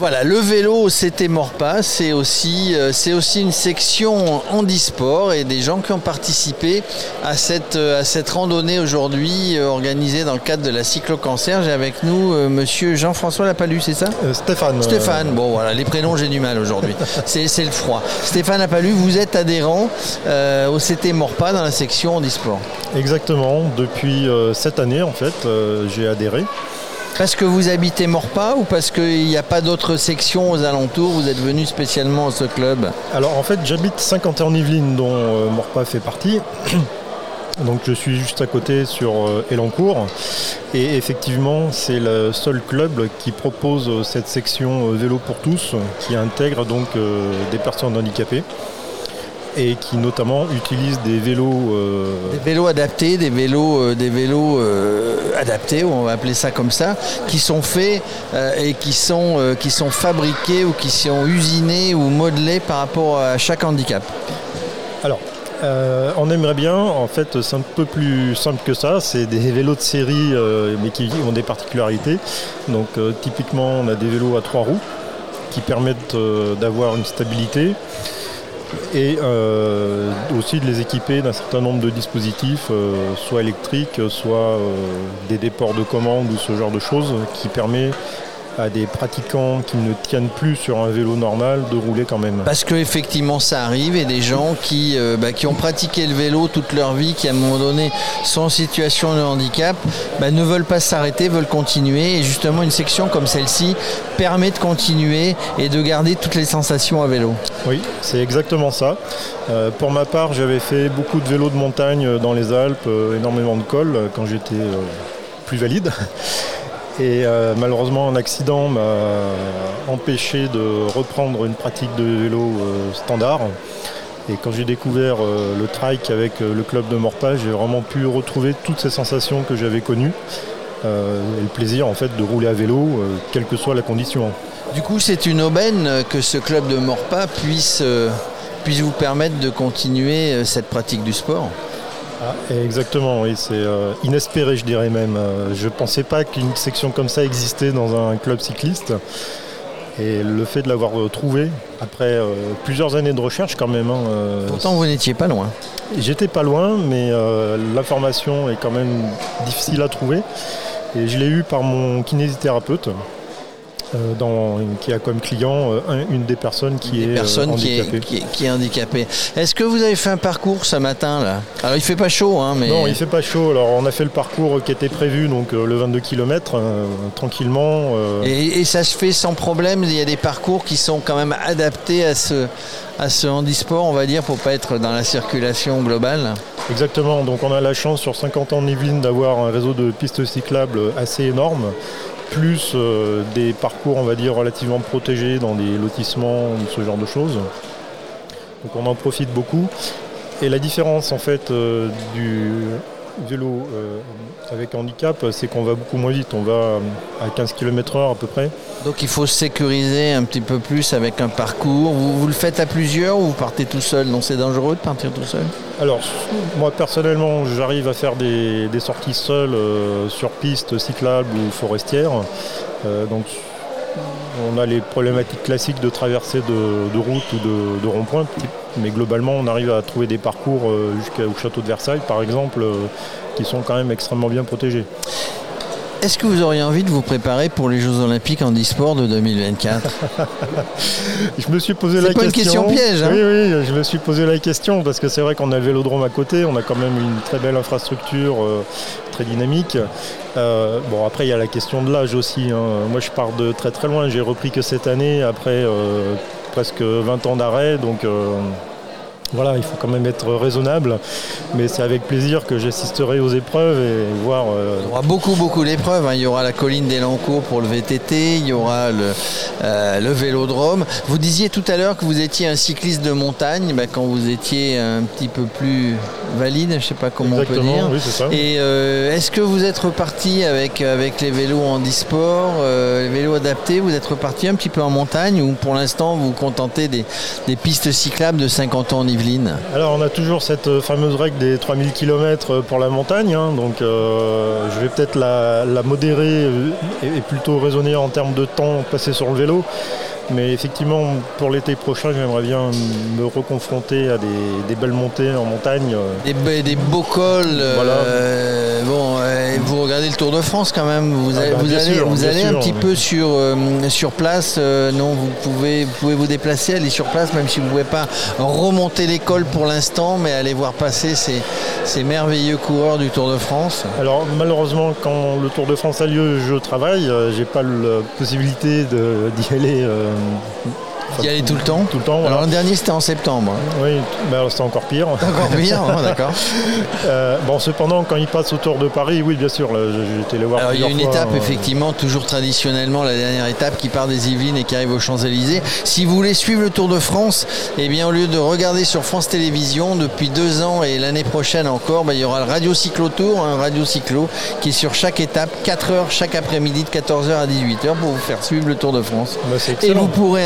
Voilà, le vélo, c'était Morpas, c'est aussi, euh, c'est aussi une section handisport et des gens qui ont participé à cette, euh, à cette randonnée aujourd'hui euh, organisée dans le cadre de la cyclo-cancer. J'ai avec nous euh, monsieur Jean-François Lapalu, c'est ça? Euh, Stéphane. Stéphane, bon voilà, les prénoms j'ai du mal aujourd'hui, c'est c'est le froid. Stéphane Lapalu, vous êtes adhérent au CT Morpas dans la section handisport. Exactement. Depuis cette année, en fait, j'ai adhéré. Parce que vous habitez Morpas ou parce qu'il n'y a pas d'autres sections aux alentours, vous êtes venu spécialement à ce club Alors, en fait, j'habite Saint-Quentin-en-Yvelines, dont euh, Morpas fait partie. Donc, je suis juste à côté sur euh, Elancourt. Et effectivement, c'est le seul club qui propose euh, cette section euh, vélo pour tous, qui intègre donc des personnes handicapées et qui notamment utilise des vélos euh, Des vélos adaptés, des vélos, euh, des vélos euh, adaptés, on va appeler ça comme ça, qui sont faits et qui sont, qui sont fabriqués ou qui sont usinés ou modelés par rapport à chaque handicap. Alors, euh, on aimerait bien, en fait, c'est un peu plus simple que ça. C'est des vélos de série, euh, mais qui ont des particularités. Donc, euh, typiquement, on a des vélos à trois roues qui permettent d'avoir une stabilité et euh, aussi de les équiper d'un certain nombre de dispositifs, euh, soit électriques, soit euh, des déports de commande ou ce genre de choses, qui permet à des pratiquants qui ne tiennent plus sur un vélo normal de rouler quand même. Parce que effectivement ça arrive et des gens qui, euh, bah, qui ont pratiqué le vélo toute leur vie, qui à un moment donné sont en situation de handicap, bah, ne veulent pas s'arrêter, veulent continuer. Et justement une section comme celle-ci permet de continuer et de garder toutes les sensations à vélo. Oui, c'est exactement ça. Euh, pour ma part, j'avais fait beaucoup de vélo de montagne euh, dans les Alpes, euh, énormément de cols quand j'étais plus valide. Et euh, malheureusement, un accident m'a empêché de reprendre une pratique de vélo euh, standard. Et quand j'ai découvert euh, le trike avec le club de Morpas, j'ai vraiment pu retrouver toutes ces sensations que j'avais connues. Et le plaisir en fait de rouler à vélo, quelle que soit la condition. Du coup c'est une aubaine que ce club de Morpas puisse, puisse vous permettre de continuer cette pratique du sport? Ah, exactement, oui, c'est euh, inespéré, je dirais même. Euh, je ne pensais pas qu'une section comme ça existait dans un club cycliste. Et le fait de l'avoir euh, trouvé, après euh, plusieurs années de recherche quand même, hein, euh, Pourtant vous n'étiez pas loin. j'étais pas loin, mais l'information est quand même difficile à trouver. Et je l'ai eu par mon kinésithérapeute, euh, dans- qui a comme client euh, un- une des personnes qui Des est euh, personnes qui est, handicapée. qui, est, qui est handicapée. Est-ce que vous avez fait un parcours ce matin là? Alors il fait pas chaud hein, mais Non, il fait pas chaud. Alors on a fait le parcours qui était prévu, donc le 22 km, tranquillement. Et, et ça se fait sans problème? Il y a des parcours qui sont quand même adaptés à ce, à ce handisport, on va dire, pour pas être dans la circulation globale? Exactement. Donc on a la chance sur 50 ans de Yvelines d'avoir un réseau de pistes cyclables assez énorme, plus euh, des parcours, on va dire, relativement protégés dans des lotissements ou ce genre de choses. Donc on en profite beaucoup. Et la différence en fait euh, du vélo euh, avec handicap, c'est qu'on va beaucoup moins vite. On va à 15 km/h à peu près. Donc il faut se sécuriser un petit peu plus avec un parcours. Vous, vous le faites à plusieurs ou vous partez tout seul? Donc c'est dangereux de partir tout seul? Alors, moi personnellement, j'arrive à faire des, des sorties seules euh, sur pistes cyclables ou forestières. Euh, donc, on a les problématiques classiques de traversée de, de route ou de, de rond-point, mais globalement, on arrive à trouver des parcours euh, jusqu'au château de Versailles, par exemple, euh, qui sont quand même extrêmement bien protégés. Est-ce que vous auriez envie de vous préparer pour les Jeux Olympiques en e-sport de 2024 Je me suis posé C'est la pas une question. question piège, hein Oui, oui, je me suis posé la question parce que c'est vrai qu'on a le vélodrome à côté, on a quand même une très belle infrastructure, euh, très dynamique. Euh, bon, après, il y a la question de l'âge aussi. hein. Moi, je pars de très très loin. J'ai repris que cette année après euh, presque 20 ans d'arrêt, donc. Voilà, il faut quand même être raisonnable, mais c'est avec plaisir que j'assisterai aux épreuves et voir euh, beaucoup, beaucoup d'épreuves. hein. Il y aura la colline d'Elancourt pour le VTT, il y aura le, euh, le vélodrome. Vous disiez tout à l'heure que vous étiez un cycliste de montagne. Bah, quand vous étiez un petit peu plus valide, je ne sais pas comment on peut dire. oui, c'est ça. Et euh, est-ce que vous êtes reparti avec, avec les vélos handisport, euh, les vélos adaptés Vous êtes reparti un petit peu en montagne ou pour l'instant vous vous contentez des, des pistes cyclables de 50 ans en Yvelines? Alors on a toujours cette euh, fameuse règle des 3000 km pour la montagne, hein, donc euh, je vais peut-être la, la modérer et, et plutôt raisonner en termes de temps passé sur le vélo. Mais effectivement, pour l'été prochain, j'aimerais bien me reconfronter à des, des belles montées en montagne. Des, be- des beaux cols. euh, Voilà. bon, euh, vous regardez le Tour de France quand même. Vous, Ah allez, bah, vous allez, sûr, vous un petit peu sur, euh, sur place. euh, non, vous pouvez, vous pouvez vous déplacer, aller sur place, même si vous ne pouvez pas remonter l'école pour l'instant, mais aller voir passer ces, ces merveilleux coureurs du Tour de France. Alors malheureusement, quand le Tour de France a lieu, je travaille. J'ai pas la possibilité d'y aller. Euh, Y aller tout le temps. Tout le temps. voilà. Alors le dernier c'était en septembre. hein. Oui, mais alors, c'est encore pire. Encore pire, d'accord. Euh, bon, cependant, quand il passe au Tour de Paris, oui, bien sûr, été les voir. Alors il y a une fois, étape euh, effectivement toujours traditionnellement la dernière étape qui part des Yvelines et qui arrive aux Champs-Élysées. Si vous voulez suivre le Tour de France, eh bien au lieu de regarder sur France Télévisions depuis deux ans et l'année prochaine encore, ben, il y aura le Radio Cyclo Tour, un Radio Cyclo qui est sur chaque étape 4 heures chaque après-midi de 14h à 18h pour vous faire suivre le Tour de France. bah, Et vous pourrez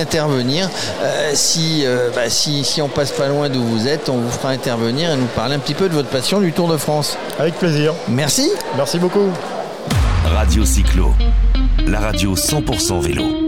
intervenir euh, si, euh, bah, si, si on passe pas loin d'où vous êtes, on vous fera intervenir et nous parler un petit peu de votre passion du Tour de France. Avec plaisir. Merci. Merci beaucoup. Radio Cyclo, la radio 100% vélo.